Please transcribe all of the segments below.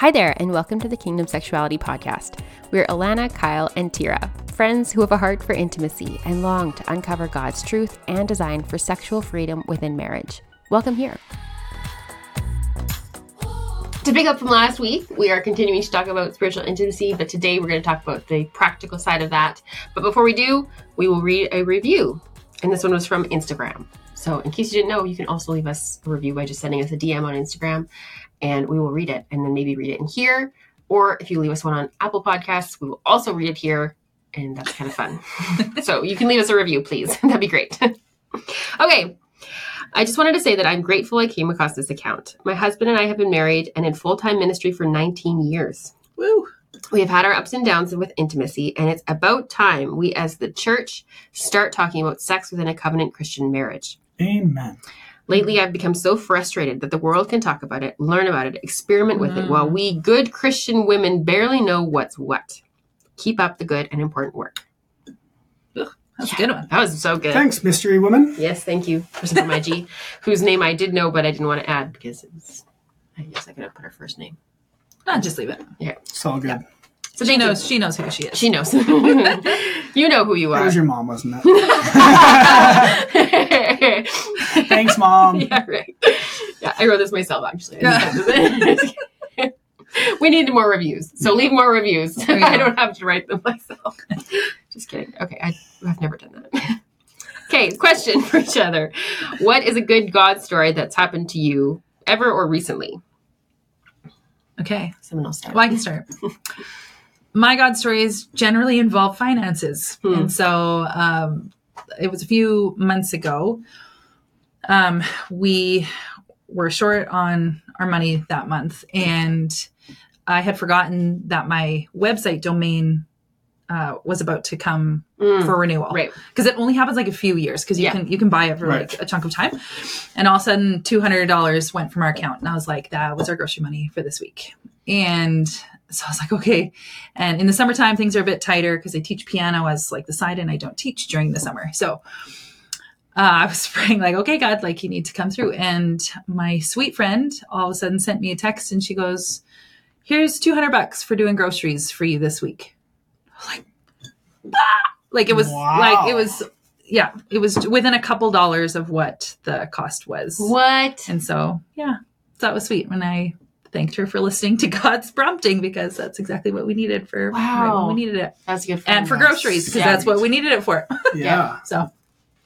Hi there, and welcome to the Kingdom Sexuality Podcast. We're Alana, Kyle, and Tira, friends who have a heart for intimacy and long to uncover God's truth and design for sexual freedom within marriage. Welcome here. To pick up from last week, we are continuing to talk about spiritual intimacy, but today we're going to talk about the practical side of that. But before we do, we will read a review. And this one was from Instagram. So, in case you didn't know, you can also leave us a review by just sending us a DM on Instagram and we will read it and then maybe read it in here. Or if you leave us one on Apple Podcasts, we will also read it here. And that's kind of fun. so, you can leave us a review, please. That'd be great. okay. I just wanted to say that I'm grateful I came across this account. My husband and I have been married and in full time ministry for 19 years. Woo! We have had our ups and downs with intimacy, and it's about time we, as the church, start talking about sex within a covenant Christian marriage. Amen. Lately, I've become so frustrated that the world can talk about it, learn about it, experiment with it, while mm. we good Christian women barely know what's what. Keep up the good and important work. That's a good one. That was so good. Thanks, mystery woman. Yes, thank you, person from IG, whose name I did know, but I didn't want to add because it's. I guess I could have put her first name. No, just leave it. Yeah, It's all good. So She thank you. knows. She knows who she is. She knows. you know who you That are. was your mom, wasn't it? Thanks, mom. yeah, right. Yeah, I wrote this myself actually. we need more reviews, so leave more reviews. There you I don't have to write them myself. Just kidding. Okay, I, I've never done that. okay, question for each other: What is a good God story that's happened to you ever or recently? Okay. Someone else start. Well, I can start. My God stories generally involve finances. Hmm. And so um, it was a few months ago. Um, we were short on our money that month, and I had forgotten that my website domain uh, was about to come Mm, for renewal. right. because it only happens like a few years because you Yeah. can you can buy it for Right. like a chunk of time and all of a sudden $200 went from our account and i was like that was our grocery money for this week and so i was like okay and in the summertime things are a bit tighter because i teach piano as like the side and i don't teach during the summer so uh, I was praying like, okay, God, like you need to come through. And my sweet friend all of a sudden sent me a text and she goes, here's 200 bucks for doing groceries for you this week. I was like, ah! like it was like, it was, yeah, it was within a couple dollars of what the cost was. What? And so, yeah, that was sweet when I thanked her for listening to God's prompting because that's exactly what we needed for right Wow. when we needed it. That's good. And for groceries because Yeah. that's what we needed it for. Yeah. So,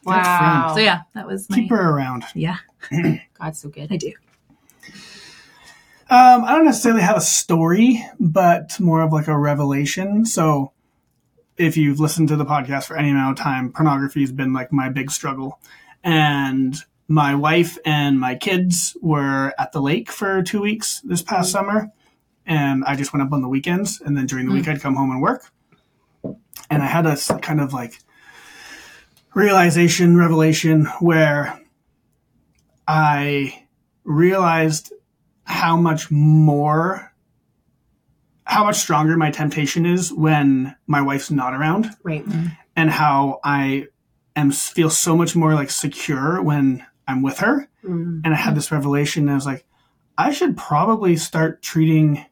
wow. so yeah, that was my, Keep her around. yeah, God's so good. I do. Um, I don't necessarily have a story, but more of like a revelation. So, if you've listened to the podcast for any amount of time, pornography has been like my big struggle. And my wife and my kids were at the lake for two weeks this past mm. summer. And I just went up on the weekends. And then during the mm. week, I'd come home and work. And I had this kind of like realization, revelation where I realized how much more how much stronger my temptation is when my wife's not around Right. Mm. and how I am feel so much more like secure when I'm with her Mm. and I had this revelation and I was like I should probably start treating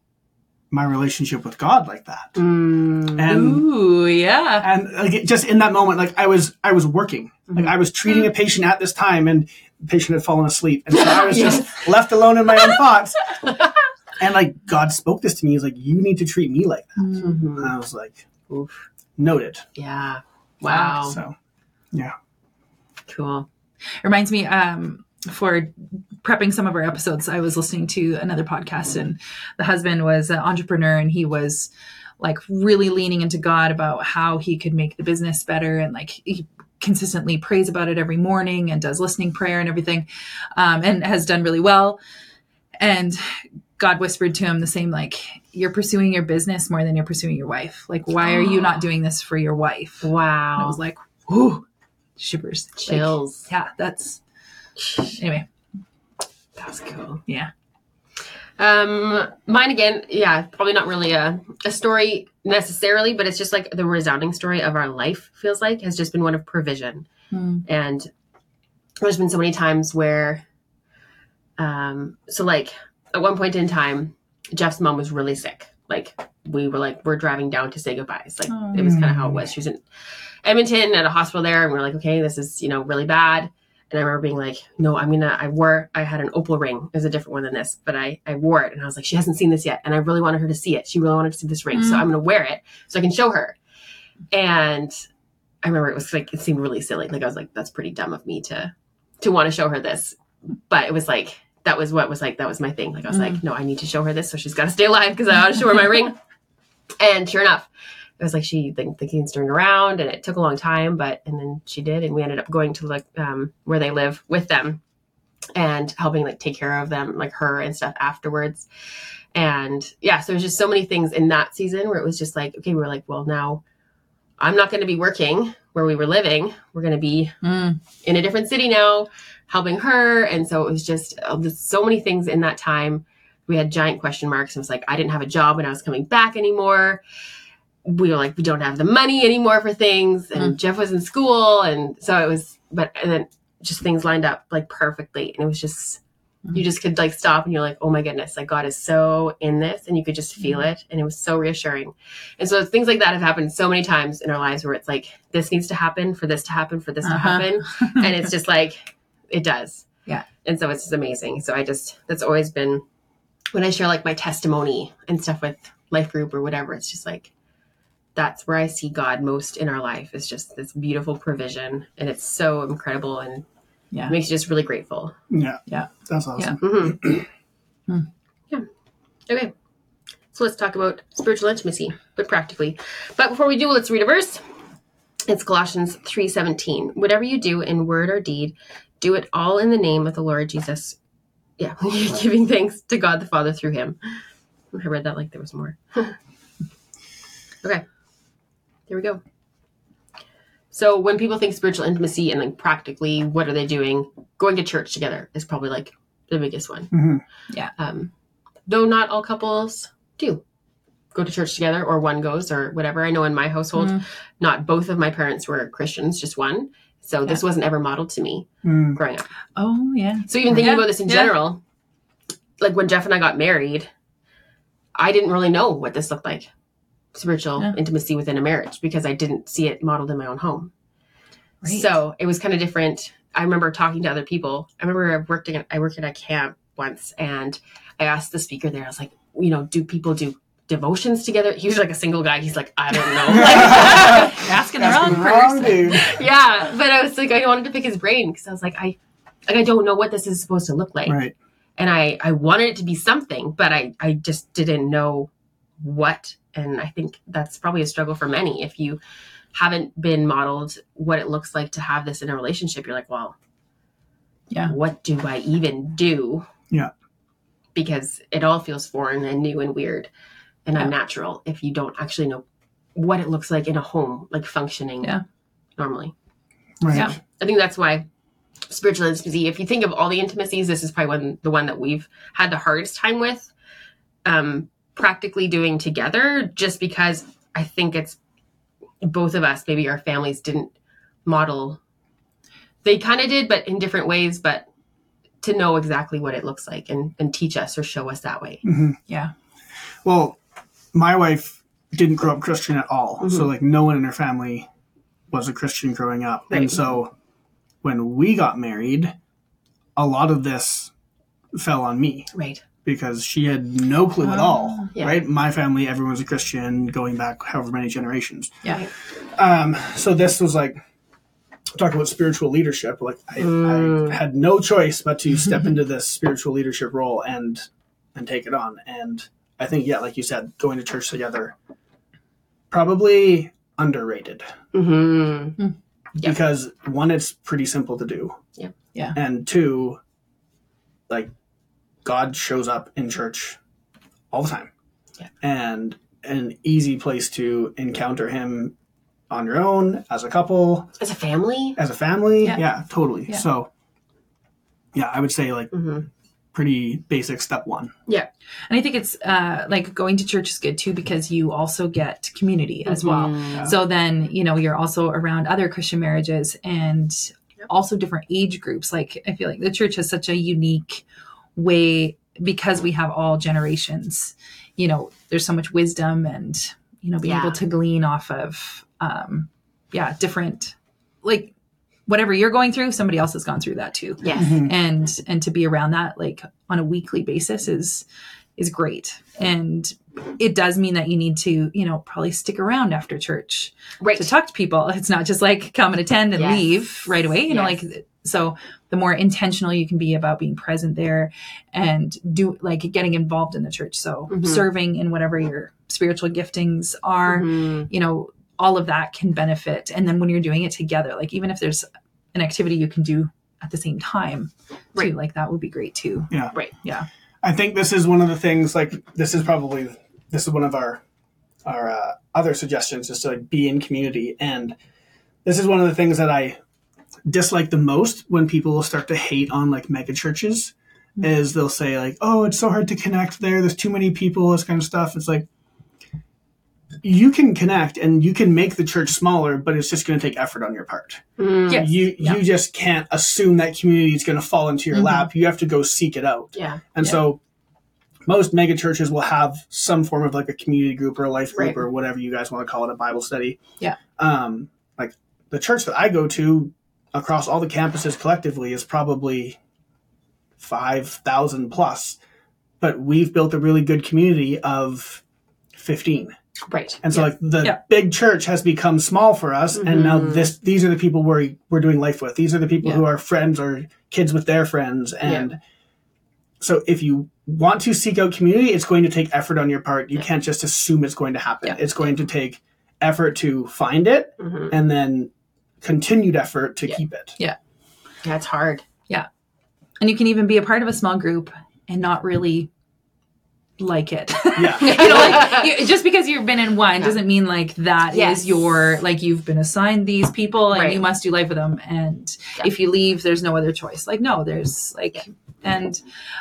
my relationship with God like that Mm. and Ooh, yeah. and like just in that moment like I was I was working like I was treating a patient at this time and the patient had fallen asleep and so I was just left alone in my own thoughts and like God spoke this to me he's like you need to treat me like that Mhm. and I was like Oof. noted Yeah. Wow. so yeah Cool. Reminds me um for prepping some of our episodes i was listening to another podcast and the husband was an entrepreneur and he was like really leaning into god about how he could make the business better and like he consistently prays about it every morning and does listening prayer and everything um, and has done really well. And god whispered to him the same like you're pursuing your business more than you're pursuing your wife. Like why are you not doing this for your wife? Wow. and i was like whoo shivers Like, Chills. yeah that's anyway That's cool. yeah Um, mine again, yeah, probably not really a, a story necessarily, but it's just like the resounding story of our life feels like has just been one of provision. And there's been so many times where, um, so like at one point in time, Jeff's mom was really sick. Like we were like we're driving down to say goodbyes. Like Oh. it was kind of how it was. She was in Edmonton at a hospital there, and we are like, okay, this is you know really bad. And I remember being like, no, I'm gonna. I wore. I had an opal ring. It was a different one than this, but I I wore it, and I was like, she hasn't seen this yet, and I really wanted her to see it. She really wanted to see this ring, so Mm. I'm gonna wear it so I can show her. And I remember it was like it seemed really silly. Like I was like, that's pretty dumb of me to to want to show her this, but it was like that was what was like that was my thing. Like I was Mm. like, no, I need to show her this, so she's got to stay alive because I want to show her my ring. And sure enough, it was like she think the kids turned around, and it took a long time, but and then she did, and we ended up going to like um, where they live with them, and helping like take care of them, like her and stuff afterwards. And yeah, so there's just so many things in that season where it was just like, okay, we are like, well, now I'm not going to be working where we were living. We're going to be Mm. in a different city now, helping her. And so it was just uh, so many things in that time. We had giant question marks. It was like I didn't have a job when I was coming back anymore. We were like, we don't have the money anymore for things. And mm-hmm. Jeff was in school. And so it was, but, and then just things lined up like perfectly. And it was just, you mm-hmm. just could like stop and you're like, oh my goodness, like God is so in this. And you could just feel mm-hmm. it. And it was so reassuring. And so things like that have happened so many times in our lives where it's like, this needs to happen for this to happen, for this to Uh-huh. happen and it's just like it does Yeah. and so it's just amazing so i just that's always been when i share like my testimony and stuff with life group or whatever it's just like that's where i see god most in our life is just this beautiful provision and it's so incredible and Yeah. it makes you just really grateful. Yeah. Yeah. That's awesome. hmm Hmm. yeah. Okay. So let's talk about spiritual intimacy but practically. But before we do let's read a verse. It's colossians 3.17 whatever you do in word or deed do it all in the name of the lord jesus. Yeah giving thanks to god the father through him. I read that like there was more. Okay there we go. So when people think spiritual intimacy and like practically what are they doing going to church together is probably like the biggest one. Hmm um, though not all couples do go to church together or one goes or whatever. I know in my household Mm. not both of my parents were christians just one. So this wasn't ever modeled to me Mm. growing up. Oh yeah. so even thinking Yeah, about this in yeah. general like when jeff and i got married i didn't really know what this looked like spiritual Yeah. intimacy within a marriage because i didn't see it modeled in my own home Right. so it was kind of different. I remember talking to other people. I remember I worked in, I worked at a camp once and I asked the speaker there, I was like, you know, do people do devotions together? He was like a single guy. He's like, I don't know. Like, asking the wrong wrong person. dude. yeah. But I was like, I wanted to pick his brain because I was like, I, like, I don't know what this is supposed to look like. Right. And I, I wanted it to be something, but I, I just didn't know what. And I think that's probably a struggle for many. If you haven't been modeled what it looks like to have this in a relationship, you're like, well, Yeah. what do I even do? Yeah. Because it all feels foreign and new and weird and Yeah. unnatural if you don't actually know what it looks like in a home, like functioning Yeah. normally. Right. Yeah. I think that's why spiritual intimacy, if you think of all the intimacies, this is probably one the one that we've had the hardest time with um practically doing together just because I think it's both of us, maybe our families didn't model they kind of did, but in different ways, but to know exactly what it looks like and, and teach us or show us that way. hmm Yeah. Well, my wife didn't grow up Christian at all. So, Mhm. like, no one in her family was a Christian growing up. Right. And so, when we got married, a lot of this fell on me Right. Because she had no clue at all. yeah. Right? My family, everyone's a Christian going back however many generations. Yeah. Um, so, this was like, talk about spiritual leadership. Like, I, Mm. I had no choice but to step into this spiritual leadership role and and take it on. And I think, yeah, like you said, going to church together, probably underrated Mm-hmm. Yeah. because one, it's pretty simple to do. Yeah. Yeah. And two, like God shows up in church all the time. Yeah. And an easy place to encounter him on your own, as a couple, As a family. as a family. Yeah. Yeah, totally. Yeah. So, yeah, I would say like Mm-hmm. pretty basic step one. Yeah, and I think it's uh, like going to church is good too because you also get community as well. Mhm. So then, you know, you're also around other Christian marriages and Yep. also different age groups. Like, I feel like the church has such a unique way because we have all generations, you know, there's so much wisdom and, you know, being Yeah. able to glean off of, um, yeah, different, like whatever you're going through, somebody else has gone through that too. Yes. Mhm. And, and to be around that like on a weekly basis is, is great. And it does mean that you need to, you know, probably stick around after church Right. to talk to people. It's not just like come and attend and Yes. leave right away. You know, like so the more intentional you can be about being present there and do like getting involved in the church. So Mhm. serving in whatever your spiritual giftings are, Mhm. you know, all of that can benefit. And then when you're doing it together, like even if there's an activity you can do at the same time, Right. too, like that would be great too. I think this is one of the things. Like this is probably this is one of our our uh, other suggestions is to like be in community, and this is one of the things that I dislike the most when people start to hate on like mega churches. Is they'll say like, "Oh, it's so hard to connect there. There's too many people. This kind of stuff." It's like you can connect and you can make the church smaller, but it's just going to take effort on your part. Mm. Yes. You Yeah. you just can't assume that community is going to fall into your Mhm. lap. You have to go seek it out. Yeah. And Yeah. so most mega churches will have some form of like a community group or a life group Right. or whatever you guys want to call it, a Bible study. Yeah. Um, like the church that I go to across all the campuses collectively is probably 5,000 plus, but we've built a really good community of 15. Right. And so Yeah. like the Yeah. big church has become small for us. And now Mhm. this, these are the people we're, we're doing life with. These are the people Yeah. who are friends or kids with their friends. And so if you want to seek out community, it's going to take effort on your part. You Yeah. can't just assume it's going to happen. Yeah. It's going to take effort to find it Mhm. and then continued effort to Yeah. keep it. Yeah, it's hard. Yeah. And you can even be a part of a small group and not really like it. Yeah. you know, like you, just because you've been in one Yeah. doesn't mean like that is Yes. your like you've been assigned these people and Right. you must do life with them. And Yeah. if you leave, there's no other choice. Like no, there's like, and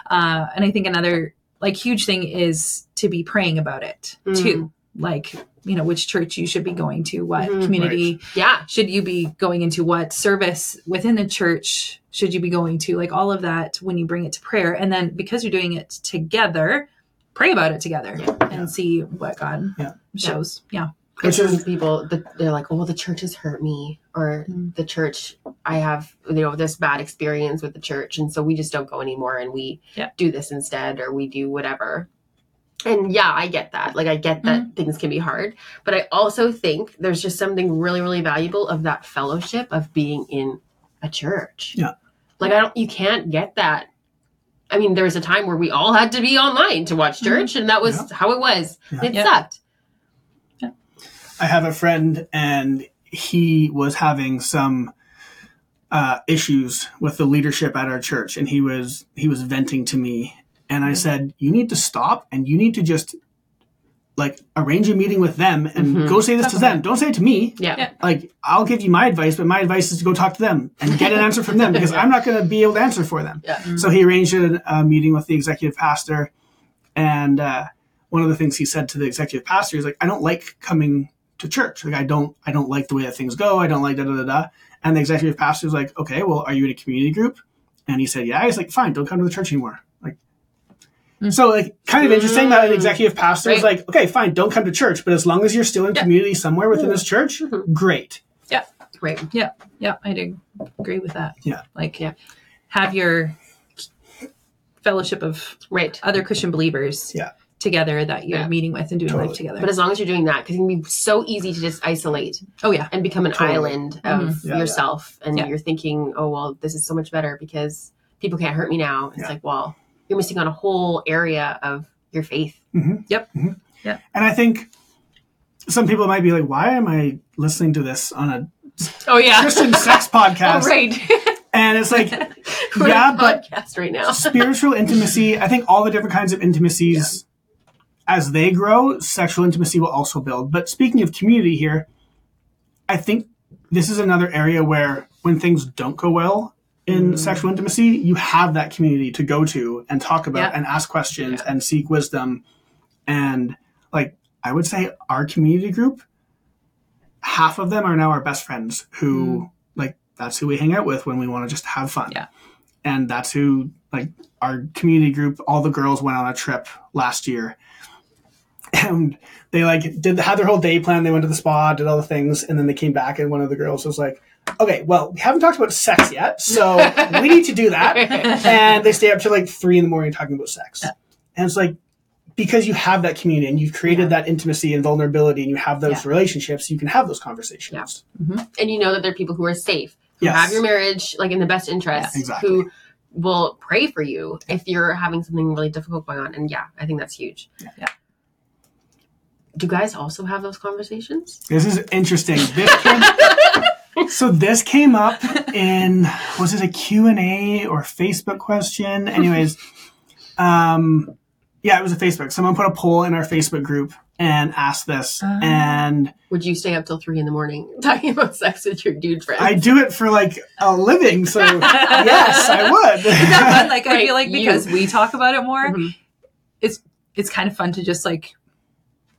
uh, and I think another like huge thing is to be praying about it Mm. too. Like you know which church you should be going to, what Mhm. community Yeah. should you be going into what service within the church should you be going to like all of that when you bring it to prayer and then because you're doing it together pray about it together Yeah. and see what god Yeah. shows yeah, Which Which is- people the, they're like, oh, well, the church has hurt me, or Mm. the church I have you know this bad experience with the church, and so we just don't go anymore, and we Yeah. do this instead, or we do whatever. And yeah, I get that. Like I get that Mm-hmm. things can be hard, but I also think there's just something really, really valuable of that fellowship of being in a church. Yeah. Like I don't, you can't get that. I mean, there was a time where we all had to be online to watch church, and that was Yeah. how it was. Yeah. It Yeah. sucked. I have a friend, and he was having some uh, issues with the leadership at our church, and he was he was venting to me, and I said, "You need to stop, and you need to just like arrange a meeting with them and Mhm. go say this Talk to about them. Don't say it to me. Yeah. Yeah. Like I'll give you my advice, but my advice is to go talk to them and get an answer from them because I'm not going to be able to answer for them." Yeah. So he arranged a, a meeting with the executive pastor, and uh, one of the things he said to the executive pastor is like, "I don't like coming to church. Like, I don't, I don't like the way that things go. I don't like da da da da." And the executive pastor was like, "Okay, well, are you in a community group?" And he said, "Yeah." He's like, "Fine, don't come to the church anymore." Like, Mm. so like kind of interesting that an executive pastor is like, "Okay, fine, don't come to church, but as long as you're still in Yeah. community somewhere within this church, Mhm. great." Right. yeah i do agree with that Yeah. like Yeah. have your fellowship of Right. other christian believers Yeah. together that you're Yeah. meeting with and doing Totally. life together But as long as you're doing that, because it can be so easy to just isolate oh yeah and become an Totally. island of Mhm. Yeah, yourself. And Yeah. you're thinking, oh, well, this is so much better because people can't hurt me now. It's Yeah. like, well, you're missing on a whole area of your faith. Mm-hmm. Yep. Mhm. Yeah. And I think some people might be like, "Why am I listening to this on a Oh, yeah. Christian sex podcast?" right. And it's like Yeah, but- podcast right now. spiritual intimacy. I think all the different kinds of intimacies, as they grow, sexual intimacy will also build. But speaking of community here, I think this is another area where when things don't go well in Mm. sexual intimacy, you have that community to go to and talk about Yeah. and ask questions Yeah. and seek wisdom. And like I would say, our community group, half of them are now our best friends who like that's who we hang out with when we want to just have fun. Yeah. and that's who like our community group. All the girls went on a trip last year, and they like did had their whole day plan. They went to the spa, did all the things, and then they came back, and one of the girls was like, "Okay, well, we haven't talked about sex yet, so we need to do that." And they stay up to like three in the morning talking about sex, and it's like because you have that community and you've created Yeah. that intimacy and vulnerability, and you have those Yeah. relationships, you can have those conversations. Mm-hmm. and you know that there are people who are safe, who Yes. have your marriage like in the best interest, Yeah, exactly. who will pray for you if you're having something really difficult going on. And yeah, I think that's huge. Yeah. Do guys also have those conversations? This is interesting. This came, so this came up in was it a Q&A or Facebook question? Anyways, um yeah, it was a Facebook. Someone put a poll in our Facebook group and asked this Ah. and Would you stay up till three in the morning talking about sex with your dude friend I do it for like a living, so yes, I would. But, like I Right, feel like you. because we talk about it more, Mhm. it's it's kind of fun to just like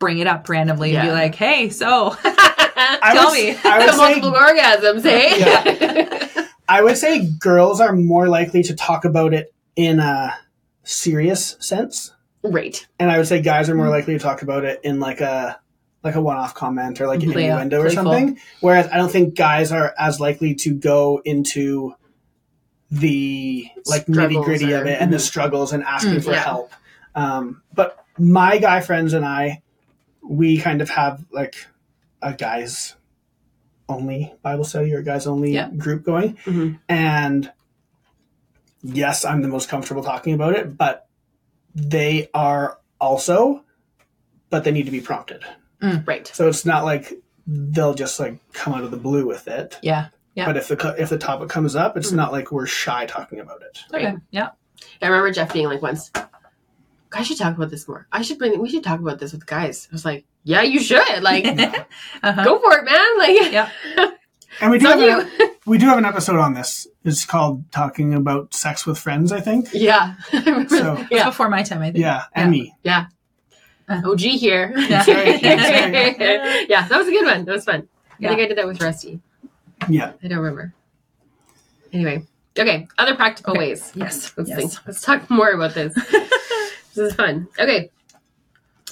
bring it up randomly and be like, "Hey, so I Tell would, me. I would the say multiple orgasms, hey? I would say girls are more likely to talk about it in a serious sense. right. And I would say guys are more likely to talk about it in like a like a one-off comment or like an Play- innuendo or playful. something. Whereas I don't think guys are as likely to go into the like Struggles nitty gritty or- of it and the Mhm. struggles and asking Mm, for yeah. help. Um, but my guy friends and I, we kind of have like a guys only Bible study or guys only Yeah. group going. Mhm. And yes, I'm the most comfortable talking about it, but they are also, but they need to be prompted. Right. So it's not like they'll just like come out of the blue with it. yeah, Yeah. But if the if the topic comes up, it's Mhm. not like we're shy talking about it. okay, yeah, I remember Jeff being like once, I should talk about this more. I should bring. We should talk about this with guys. I was like, yeah, you should. Like, uh-huh. go for it, man. Like, Yeah. And we it's do have an, we do have an episode on this. It's called talking about sex with friends. I think. yeah. So- yeah. before my time, I think. Yeah, and me. OG here. Yeah. Sorry, sorry. yeah, that was a good one. That was fun. I think I did that with Rusty. Yeah. I don't remember. Anyway, okay. Other practical Okay. ways. Yes, Let's yes. think. Let's talk more about this. This is fun. Okay,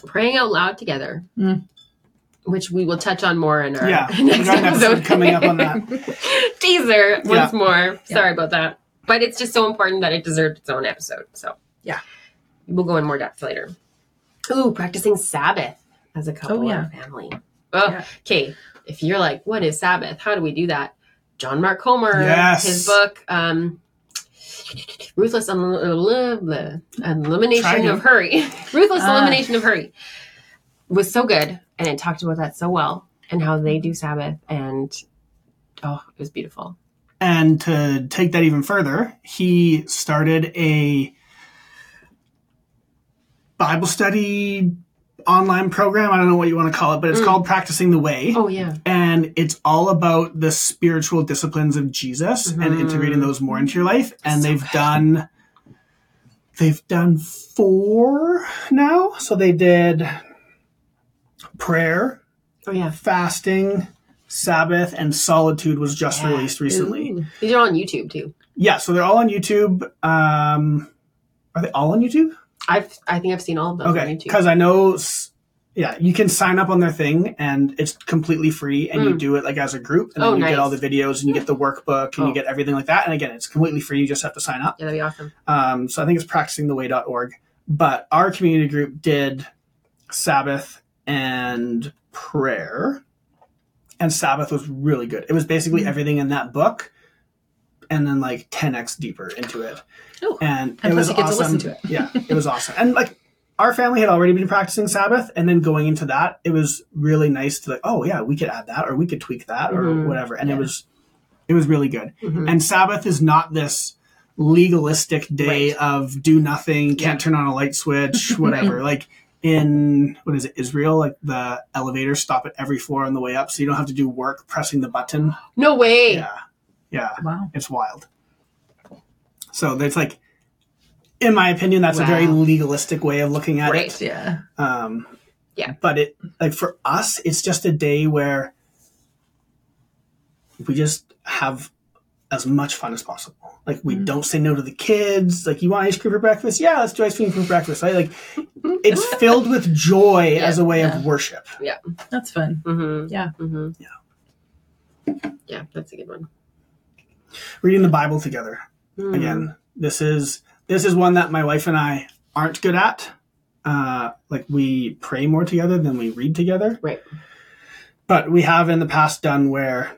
praying out loud together, Mm. which we will touch on more in our Yeah, we next got an episode episode coming up on that. Teaser once Yeah. more. Sorry about that, but it's just so important that it deserved its own episode. So Yeah. we'll go in more depth later. Ooh, practicing Sabbath as a couple Oh, yeah. or family. Oh, Yeah. okay. If you're like, what is Sabbath? How do we do that? John Mark Comer, Yes. his book, um, Ruthless Elim- Elimination of. Hurry. Ruthless Ah. Elimination of Hurry was so good. And it talked about that so well and how they do Sabbath. And oh, it was beautiful. And to take that even further, he started a Bible study online program. I don't know what you want to call it, but it's Mm. called Practicing the Way. Oh, yeah. And it's all about the spiritual disciplines of Jesus and Mhm. integrating those more into your life. And So they've good. done they've done four now. So they did prayer, Oh, yeah. fasting, Sabbath, and solitude was just Yeah. released recently. Ooh. These are on YouTube, too. Yeah, so they're all on YouTube. Um, are they all on YouTube? I've, I think I've seen all of on Okay, because I know, yeah, you can sign up on their thing and it's completely free, and you Mm. do it like as a group, and Oh, then you get all the videos and you get the workbook and Oh. you get everything like that. And again, it's completely free. You just have to sign up. Yeah, that'd be awesome. Um, so I think it's practicingtheway.org. But our community group did Sabbath and prayer, and Sabbath was really good. It was basically Mm. everything in that book, and then like 10x deeper into it. Oh. And, And it was plus you get to awesome. listen to it. yeah, it was awesome. And like our family had already been practicing Sabbath, and then going into that, it was really nice to like, oh yeah, we could add that, or we could tweak that, or Mhm. whatever. And Yeah. it was, it was really good. Mhm. And Sabbath is not this legalistic day Right. of do nothing, can't Yeah. turn on a light switch, whatever. like in what is it, Israel? Like the elevators stop at every floor on the way up, so you don't have to do work pressing the button. No way. Yeah, yeah, Wow. it's wild. So there's like, in my opinion, that's a very legalistic way of looking at Right. it. Yeah. Um, Yeah. But it like for us, it's just a day where we just have as much fun as possible. Like we Mhm. don't say no to the kids. Like you want ice cream for breakfast? Yeah, let's do ice cream for breakfast. Right? Like it's filled with joy Yeah, as a way yeah. of worship. Yeah, that's fun. Mm-hmm. Yeah. Mm-hmm. Yeah. Yeah, that's a good one. Reading the Bible together. Mm. Again, this is this is one that my wife and I aren't good at. Uh, like we pray more together than we read together. Right. But we have in the past done where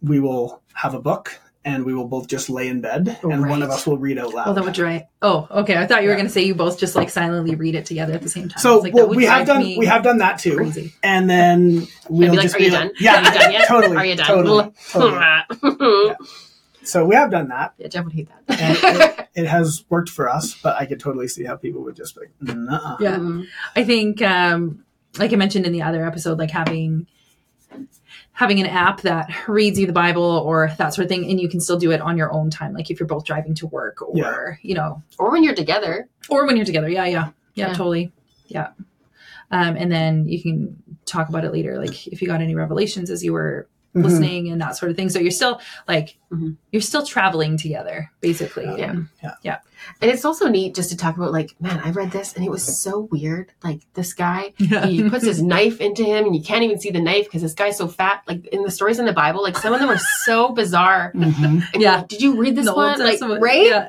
we will have a book and we will both just lay in bed and one of us will read out loud. Oh, that would drive. Oh, okay. I thought you were Yeah. going to say you both just like silently read it together at the same time. I so was like, well, we have done we have done that too. crazy. And then we'll be like, just "Are be you like, done? yeah, Are you done yet? totally, Are you done?" totally, totally. yeah, So we have done that. Yeah, Jeff would hate And that. it, it has worked for us, but I could totally see how people would just be like, nah. Yeah. I think, um, like I mentioned in the other episode, like having having an app that reads you the Bible or that sort of thing, and you can still do it on your own time, like if you're both driving to work or Yeah. you know, Or when you're together. or when you're together. Yeah, yeah, yeah, Yeah. totally. Yeah. Um, and then you can talk about it later, like if you got any revelations as you were Mhm. listening and that sort of thing. So you're still like Mhm. you're still traveling together, basically. Yeah. Yeah. And it's also neat just to talk about, like, man, I read this and it was so weird. Like, this guy, Yeah. he puts his knife into him and you can't even see the knife because this guy's so fat. Like, in the stories in the Bible, like, some of them are so bizarre. Mhm. Yeah. like, Did you read this The one? Like, Testament, right? Yeah.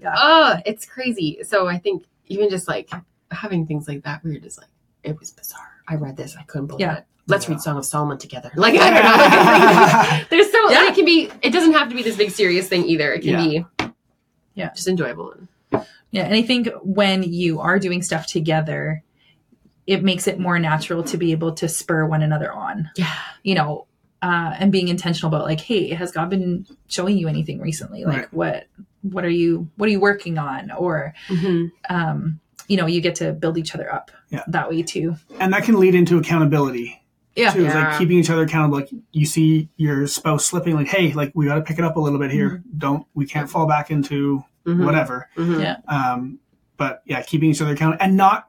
Yeah. Oh, it's crazy. So I think even just like having things like that where you're just like, it was bizarre. I read this. I couldn't believe Yeah. it. Let's Yeah. read Song of Solomon together. Like, I don't know. There's so, Yeah. it can be, it doesn't have to be this big serious thing either. It can Yeah. be Yeah. just enjoyable. Yeah, and I think when you are doing stuff together, it makes it more natural to be able to spur one another on, Yeah. you know, uh, and being intentional about like, hey, has God been showing you anything recently? Like, Right. what what are you what are you working on? Or, Mm-hmm. um, you know, you get to build each other up Yeah. that way too. And that can lead into accountability Yeah, too. It's Yeah. like keeping each other accountable. Like you see your spouse slipping, like, hey, like we got to pick it up a little bit here. Don't we can't fall back into Mm-hmm. whatever. Mm-hmm. Yeah. Um, but yeah, keeping each other accountable and not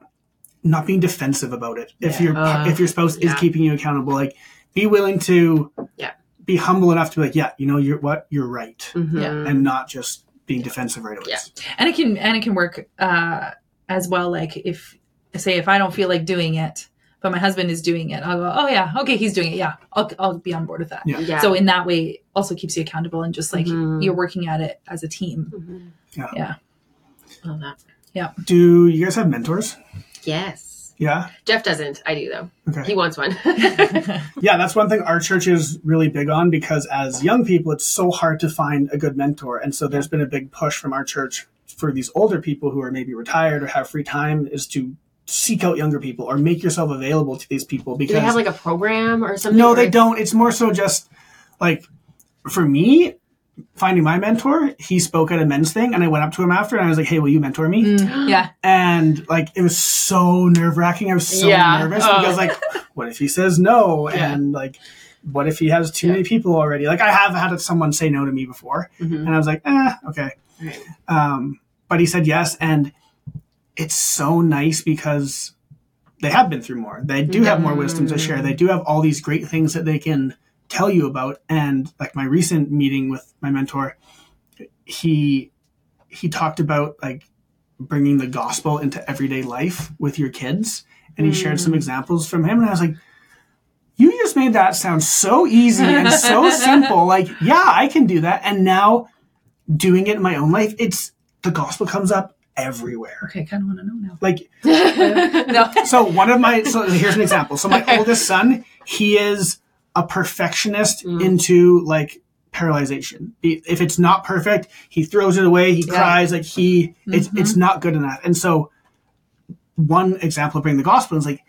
not being defensive about it. If Yeah. your Uh, if your spouse is keeping you accountable, like be willing to Yeah. be humble enough to be like, yeah, you know, you're what you're right, Mm-hmm. Yeah. and not just being defensive right away. Yeah. and it can and it can work uh, as well. Like if say if I don't feel like doing it, but my husband is doing it, I'll go, oh yeah, okay, he's doing it. Yeah, I'll I'll be on board with that. Yeah. Yeah. So in that way, also keeps you accountable and just like Mhm. you're working at it as a team. Mhm. Yeah. Yeah. Love that. Yeah. Do you guys have mentors? Yes. Yeah. Jeff doesn't. I do though. Okay. He wants one. Yeah, that's one thing our church is really big on because as young people, it's so hard to find a good mentor. And so there's been a big push from our church for these older people who are maybe retired or have free time is to seek out younger people or make yourself available to these people do because they have like a program or something? no, or- they don't. It's more so just like for me, finding my mentor, he spoke at a men's thing and I went up to him after and I was like, Hey, will you mentor me? Mm, yeah. And like it was so nerve wracking. I was so Yeah. nervous Oh. because like, what if he says no? Yeah. And like, what if he has too Yeah. many people already? Like I have had someone say no to me before, Mhm. and I was like, eh, okay. Right. Um, but he said yes, and it's so nice because they have been through more. They do have more mm-hmm. wisdom to share. They do have all these great things that they can tell you about. And like my recent meeting with my mentor, he he talked about like bringing the gospel into everyday life with your kids, and he shared some mm. examples from him, and I was like. You just made that sound so easy and so simple. Like, yeah, I can do that. And now doing it in my own life, it's the gospel comes up everywhere. Okay, kind of want to know now. Like, no. so one of my, so here's an example. So my Okay. oldest son, he is a perfectionist Mm. into like paralyzation. If it's not perfect, he throws it away. He Yeah. cries. Like he, it's, Mhm. it's not good enough. And so one example of bringing the gospel is like,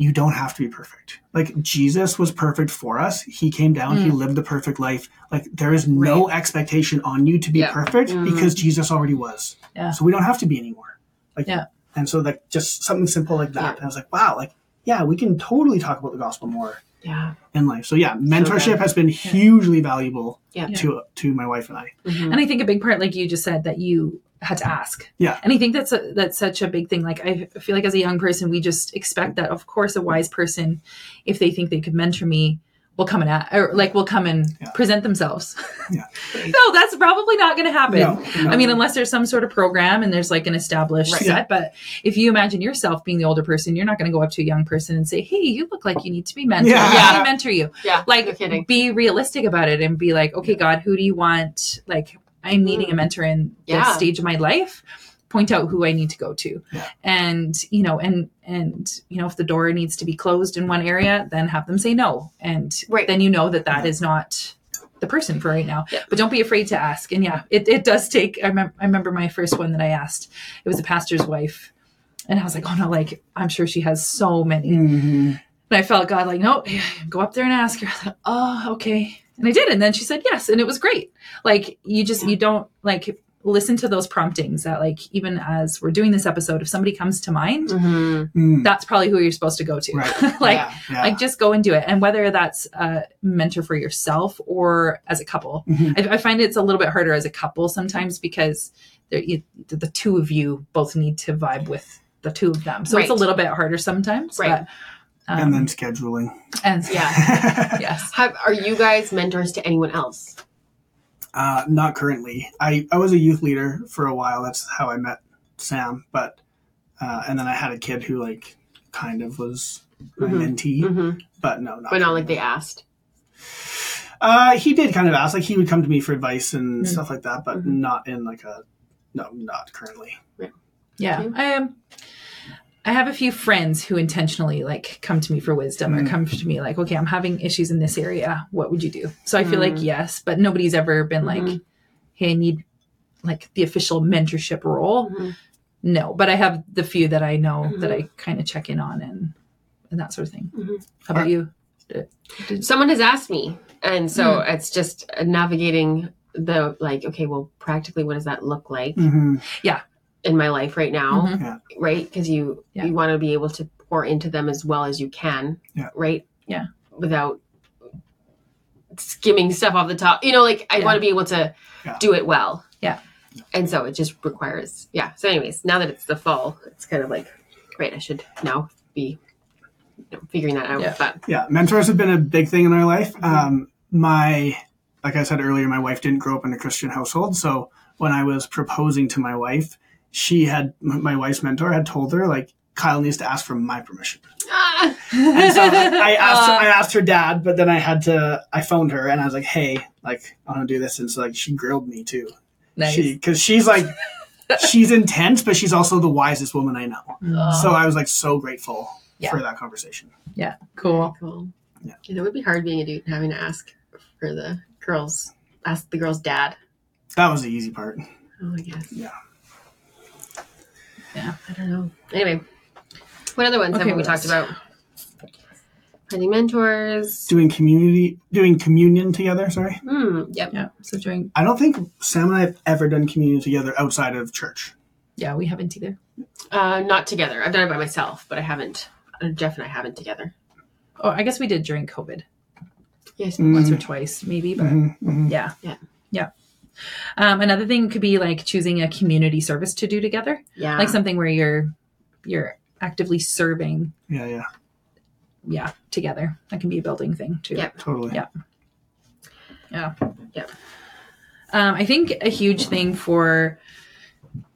you don't have to be perfect. Like Jesus was perfect for us. He came down, he lived the perfect life. Like there is no expectation on you to be Yeah. perfect Mhm. because Jesus already was. Yeah. So we don't have to be anymore. Like Yeah. and so like just something simple like that. Yeah. And I was like, wow, like yeah, we can totally talk about the gospel more yeah. in life. So yeah, mentorship good. has been hugely valuable Yeah. to to my wife and I. Mhm. And I think a big part, like you just said, that you had to ask. Yeah. And I think that's a, that's such a big thing. Like I feel like as a young person, we just expect that, of course, a wise person, if they think they could mentor me, will come and a- or like will come and Yeah. present themselves. Yeah. no, that's probably not going to happen. No, no. I mean, unless there's some sort of program and there's like an established Right. set. But if you imagine yourself being the older person, you're not going to go up to a young person and say, "Hey, you look like you need to be mentored. Yeah. Let me mentor you." Yeah. Like, no kidding. be realistic about it and be like, "Okay, God, who do you want? Like, I'm needing a mentor in Yeah. this stage of my life." Point out who I need to go to, Yeah. and you know, and and you know, if the door needs to be closed in one area, then have them say no, and Right. then you know that that is not the person for right now. Yeah. But don't be afraid to ask. And yeah, it, it does take. I, I remember my first one that I asked. It was a pastor's wife, and I was like, oh no, like I'm sure she has so many. Mhm. And I felt God like, no, go up there and ask her. Like, oh, okay. And I did. And then she said yes. And it was great. Like, you just, you don't like listen to those promptings that, like, even as we're doing this episode, if somebody comes to mind, Mhm. Mm. that's probably who you're supposed to go to. Right. like, Yeah. Yeah. like, just go and do it. And whether that's a mentor for yourself or as a couple, Mhm. I, I find it's a little bit harder as a couple sometimes because you, the two of you both need to vibe with the two of them. So it's a little bit harder sometimes. Right. But, um, and then scheduling. and Yeah. yes. Have, are you guys mentors to anyone else? Uh, not currently. I, I was a youth leader for a while. That's how I met Sam. But uh, and then I had a kid who like kind of was my Mhm. mentee, Mm-hmm. but no, not. But not like they asked. Uh, he did kind of ask. Like he would come to me for advice and Mm. stuff like that, but Mhm. not in like a no, not currently. Yeah. Okay. I um I have a few friends who intentionally like come to me for wisdom or Mm. come to me like, okay, I'm having issues in this area. What would you do? So I feel like Mm. yes, but nobody's ever been like, Mhm. hey, I need like the official mentorship role. Mhm. No, but I have the few that I know that Mhm. I kind of check in on and and that sort of thing. Mhm. How about Are- you? Someone has asked me, and so Hmm. it's just navigating the like. Okay, well, practically, what does that look like Mm-hmm. In my life right now? Mhm. Right? Because you Yeah. you want to be able to pour into them as well as you can. Yeah. Right. Yeah. Without skimming stuff off the top. You know, like I Yeah. want to be able to Yeah. do it well. Yeah. And so it just requires, yeah. So, anyways, now that it's the fall, it's kind of like, great. I should now be you know, figuring that out. Yeah. But Yeah, mentors have been a big thing in our life. Mm-hmm. Um, my, like I said earlier, my wife didn't grow up in a Christian household. So when I was proposing to my wife, she had, my wife's mentor had told her, like, Kyle needs to ask for my permission. ah, And so I asked, her, Uh, I asked her dad, but then I had to, I phoned her and I was like, hey, like, I want to do this. And so, like, she grilled me too. nice. She, cause she's like, she's intense, but she's also the wisest woman I know. So I was like so grateful Yeah. for that conversation. yeah, cool. cool. Yeah. And it would be hard being a dude and having to ask for the girls, ask the girl's dad. That was the easy part. Oh, I guess. Yeah. Yeah. I don't know. Anyway, what other ones Okay, haven't we talked about? Finding mentors. Doing community, doing communion together. Sorry. Hmm. Yep. Yeah. So doing I don't think Sam and I have ever done communion together outside of church. yeah, we haven't either. Uh, not together. I've done it by myself, but I haven't. uh, Jeff and I haven't together. Oh, I guess we did during COVID. Yes. Mm. once or twice maybe but Mhm, mhm. yeah Yeah. yeah um, another thing could be like choosing a community service to do together Yeah. like something where you're you're actively serving Yeah, yeah, yeah together that can be a building thing too Yeah. totally. Yeah. yeah Yeah. um, i think a huge thing for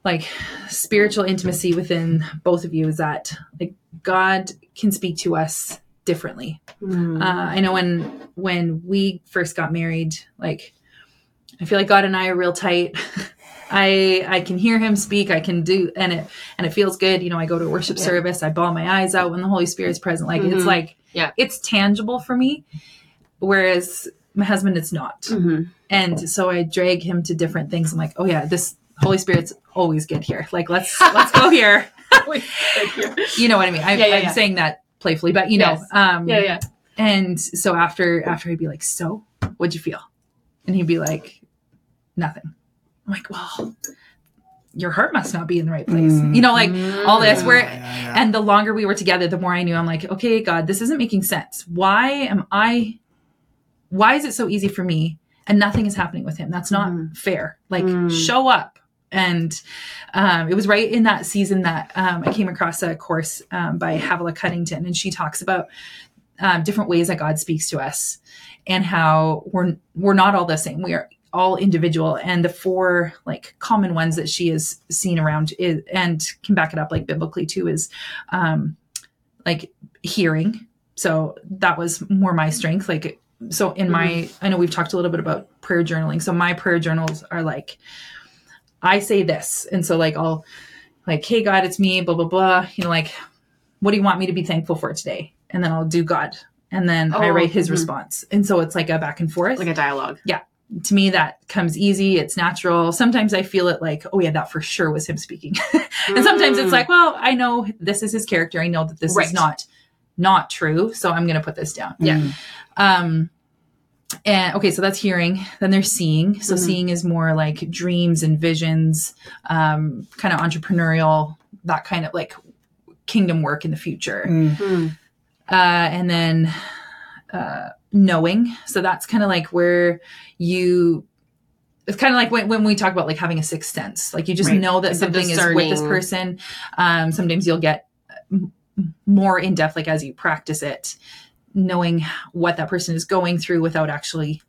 like spiritual intimacy within both of you is that like god can speak to us differently Hmm. uh, I know when when we first got married, like I feel like God and I are real tight. I I can hear Him speak. I can do, and it and it feels good. You know, I go to worship Yeah. service. I bawl my eyes out when the Holy Spirit's present. Like it's Mhm. like Yeah. it's tangible for me. Whereas my husband, it's not. Mhm. And so I drag him to different things. I'm like, oh yeah, this Holy Spirit's always good here. Like let's let's go here. You know what I mean? I, Yeah, yeah, I'm yeah. saying that playfully, but you know, Yes. um, Yeah. Yeah. and so after after he'd be like, "So, what'd you feel?" And he'd be like, "Nothing." I'm like, "Well, your heart must not be in the right place." Mm. You know, like all this. Yeah, Where yeah, yeah. and the longer we were together, the more I knew. I'm like, "Okay, God, this isn't making sense. Why am I? Why is it so easy for me and nothing is happening with him? That's not Mhm. fair. Like, Mm. show up." And um, it was right in that season that um, I came across a course um, by Havilah Cunnington, and she talks about um, different ways that God speaks to us, and how we're we're not all the same. We are all individual, and the four like common ones that she has seen around is, and can back it up like biblically too is, um, like hearing. So that was more my strength. Like so in my I know we've talked a little bit about prayer journaling. So my prayer journals are like I say this, and so like I'll like, hey God, it's me, blah blah blah. You know, like, what do you want me to be thankful for today? And then I'll do God, and then I Oh, write His mhm. response, and so it's like a back and forth. Like a dialogue. To me, that comes easy. It's natural. Sometimes I feel it like, oh yeah, that for sure was Him speaking, and sometimes it's Mm. like, well, I know this is His character. I know that this Right. is not not true, so I'm going to put this down. Yeah. Mm. Um, and okay, so that's hearing. Then there's seeing. So Mhm. seeing is more like dreams and visions, um, kind of entrepreneurial, that kind of like kingdom work in the future. Mm. Hmm. Uh, and then uh, knowing. So that's kind of like where you. It's kind of like when, when we talk about like having a sixth sense. Like you just Right. know that something is with this person. Um, sometimes you'll get m- more in depth, like as you practice it, knowing what that person is going through without actually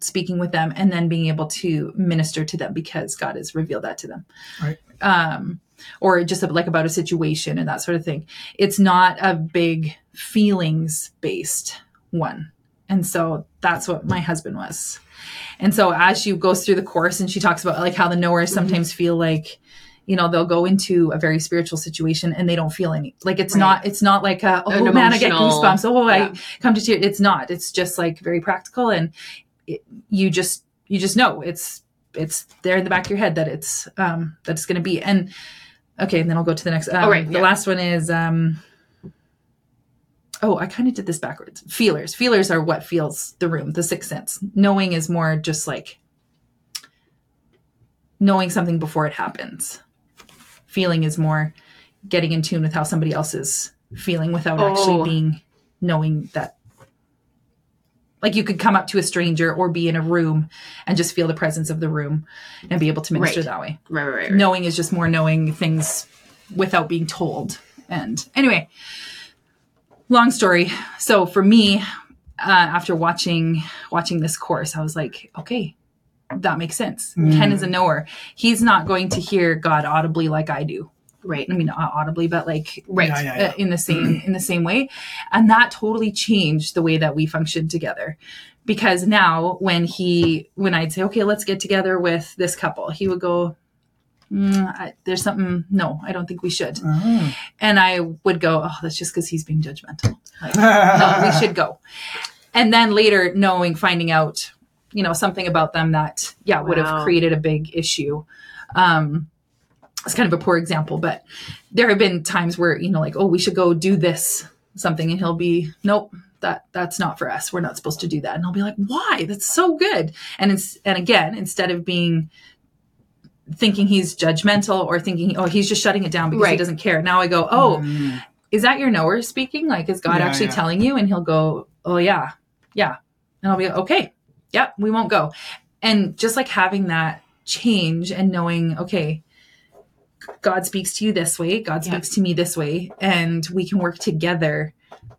speaking with them and then being able to minister to them because God has revealed that to them. Right. Um, or just like about a situation and that sort of thing. It's not a big feelings based one. And so that's what my husband was. And so as she goes through the course and she talks about like how the knowers Mhm. sometimes feel like, you know, they'll go into a very spiritual situation and they don't feel any like it's Right. not it's not like a oh An man I get goosebumps oh yeah. I come to tears it's not it's just like very practical and it, you just you just know it's it's there in the back of your head that it's um that it's going to be and okay and then I'll go to the next um, Oh, right, the yeah. last one is um oh I kind of did this backwards feelers feelers are what feels the room the sixth sense knowing is more just like knowing something before it happens feeling is more getting in tune with how somebody else is feeling without Oh. actually being knowing that like you could come up to a stranger or be in a room and just feel the presence of the room and be able to minister Right. that way Right, right, right. right. knowing is just more knowing things without being told and anyway long story. So for me uh, after watching watching this course i was like okay that makes sense. Mm. ken is a knower. He's not going to hear god audibly like i do. Right. i mean not audibly but like Right. Yeah, yeah, uh, in the same in the same way. And that totally changed the way that we functioned together. Because now when he when i'd say okay let's get together with this couple he would go mm, I, there's something no i don't think we should. Oh. and i would go oh that's just because he's being judgmental. Like, no we should go. And then later knowing finding out you know something about them that yeah would Wow. have created a big issue. Um it's kind of a poor example but there have been times where you know like oh we should go do this something and he'll be nope that that's not for us. We're not supposed to do that. And i'll be like why? That's so good. And it's and again instead of being thinking he's judgmental or thinking oh he's just shutting it down because he doesn't care now i go oh Mm. is that your knower speaking? Like, is God Yeah, actually yeah. telling you? And he'll go, oh, yeah, yeah. And I'll be like, okay, yep, we won't go. And just like having that change and knowing, okay, God speaks to you this way, God Yeah. speaks to me this way, and we can work together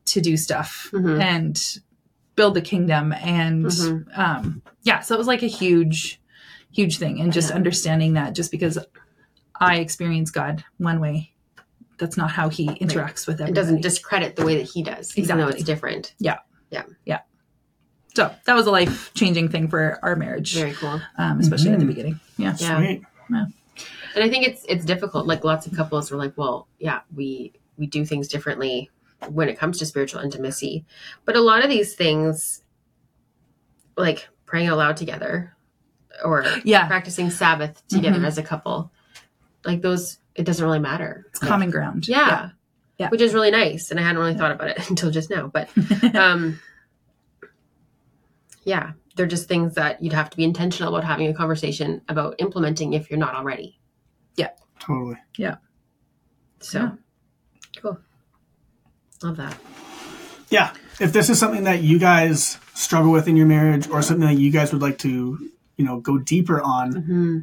to do stuff Mhm. and build the kingdom. And Mhm. um, yeah, so it was like a huge, huge thing. And just Yeah. understanding understanding that just because I experience God one way, that's not how he interacts with everybody. It doesn't discredit the way that he does, even though Exactly. it's different. Yeah yeah yeah so that was a life changing thing for our marriage, Very cool. um, especially at the Mhm. beginning. Yeah. Yeah. Sweet. And I think it's it's difficult. Like lots of couples are like, well, yeah, we we do things differently when it comes to spiritual intimacy. But a lot of these things, like praying out loud together, or Yeah. practicing Sabbath together Mhm. as a couple, like those, it doesn't really matter. It's common ground. Yeah. Yeah. Which is really nice. And I hadn't really thought about it until just now. But um yeah, they're just things that you'd have to be intentional about having a conversation about implementing if you're not already. Yeah. Totally. Yeah. So Yeah. cool. Love that. Yeah. If this is something that you guys struggle with in your marriage or something that you guys would like to, you know, go deeper on, Mm-hmm.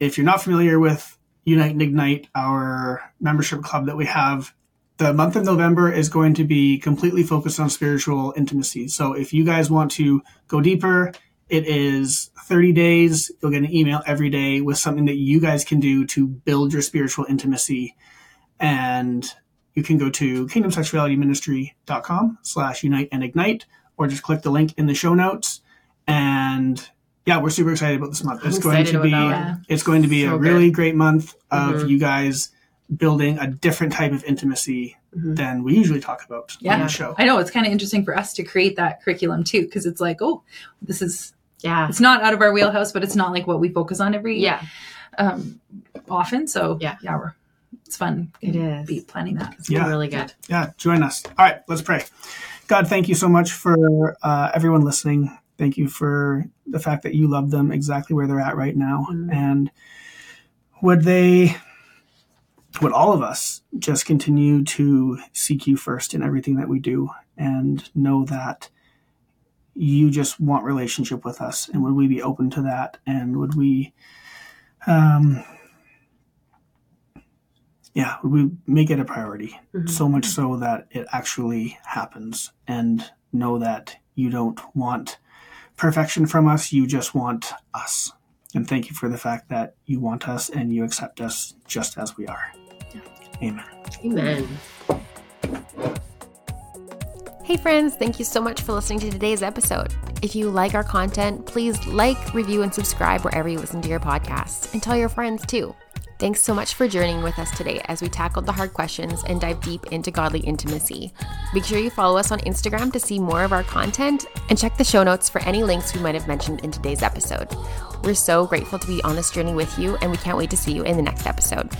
if you're not familiar with Unite and Ignite, our membership club that we have, the month of November is going to be completely focused on spiritual intimacy. So if you guys want to go deeper, it is 30 days. You'll get an email every day with something that you guys can do to build your spiritual intimacy. And you can go to kingdomsexualityministry.com slash unite and ignite, or just click the link in the show notes. And yeah, we're super excited about this month. I'm It's going to be that. it's going to be So a good. really great month of Mhm. you guys building a different type of intimacy Mhm. than we usually talk about on Yeah. the show. I know it's kind of interesting for us to create that curriculum too, because it's like, oh, this is Yeah. it's not out of our wheelhouse, but it's not like what we focus on every Yeah. um often. So Yeah. yeah, we're it's fun. It is. be planning that. It's Yeah. really good. Yeah, join us. All right, let's pray. God, thank you so much for uh, everyone listening. Thank you for the fact that you love them exactly where they're at right now. Mhm. And would they, would all of us just continue to seek you first in everything that we do and know that you just want relationship with us? And would we be open to that? And would we, um, yeah, would we make it a priority? Mhm. so much so that it actually happens and know that you don't want perfection from us. You just want us. And thank you for the fact that you want us and you accept us just as we are. Amen. Amen. Hey friends, thank you so much for listening to today's episode. If you like our content, please like, review, and subscribe wherever you listen to your podcasts, and tell your friends too. Thanks so much for journeying with us today as we tackled the hard questions and dive deep into godly intimacy. Make sure you follow us on Instagram to see more of our content and check the show notes for any links we might have mentioned in today's episode. We're so grateful to be on this journey with you, and we can't wait to see you in the next episode.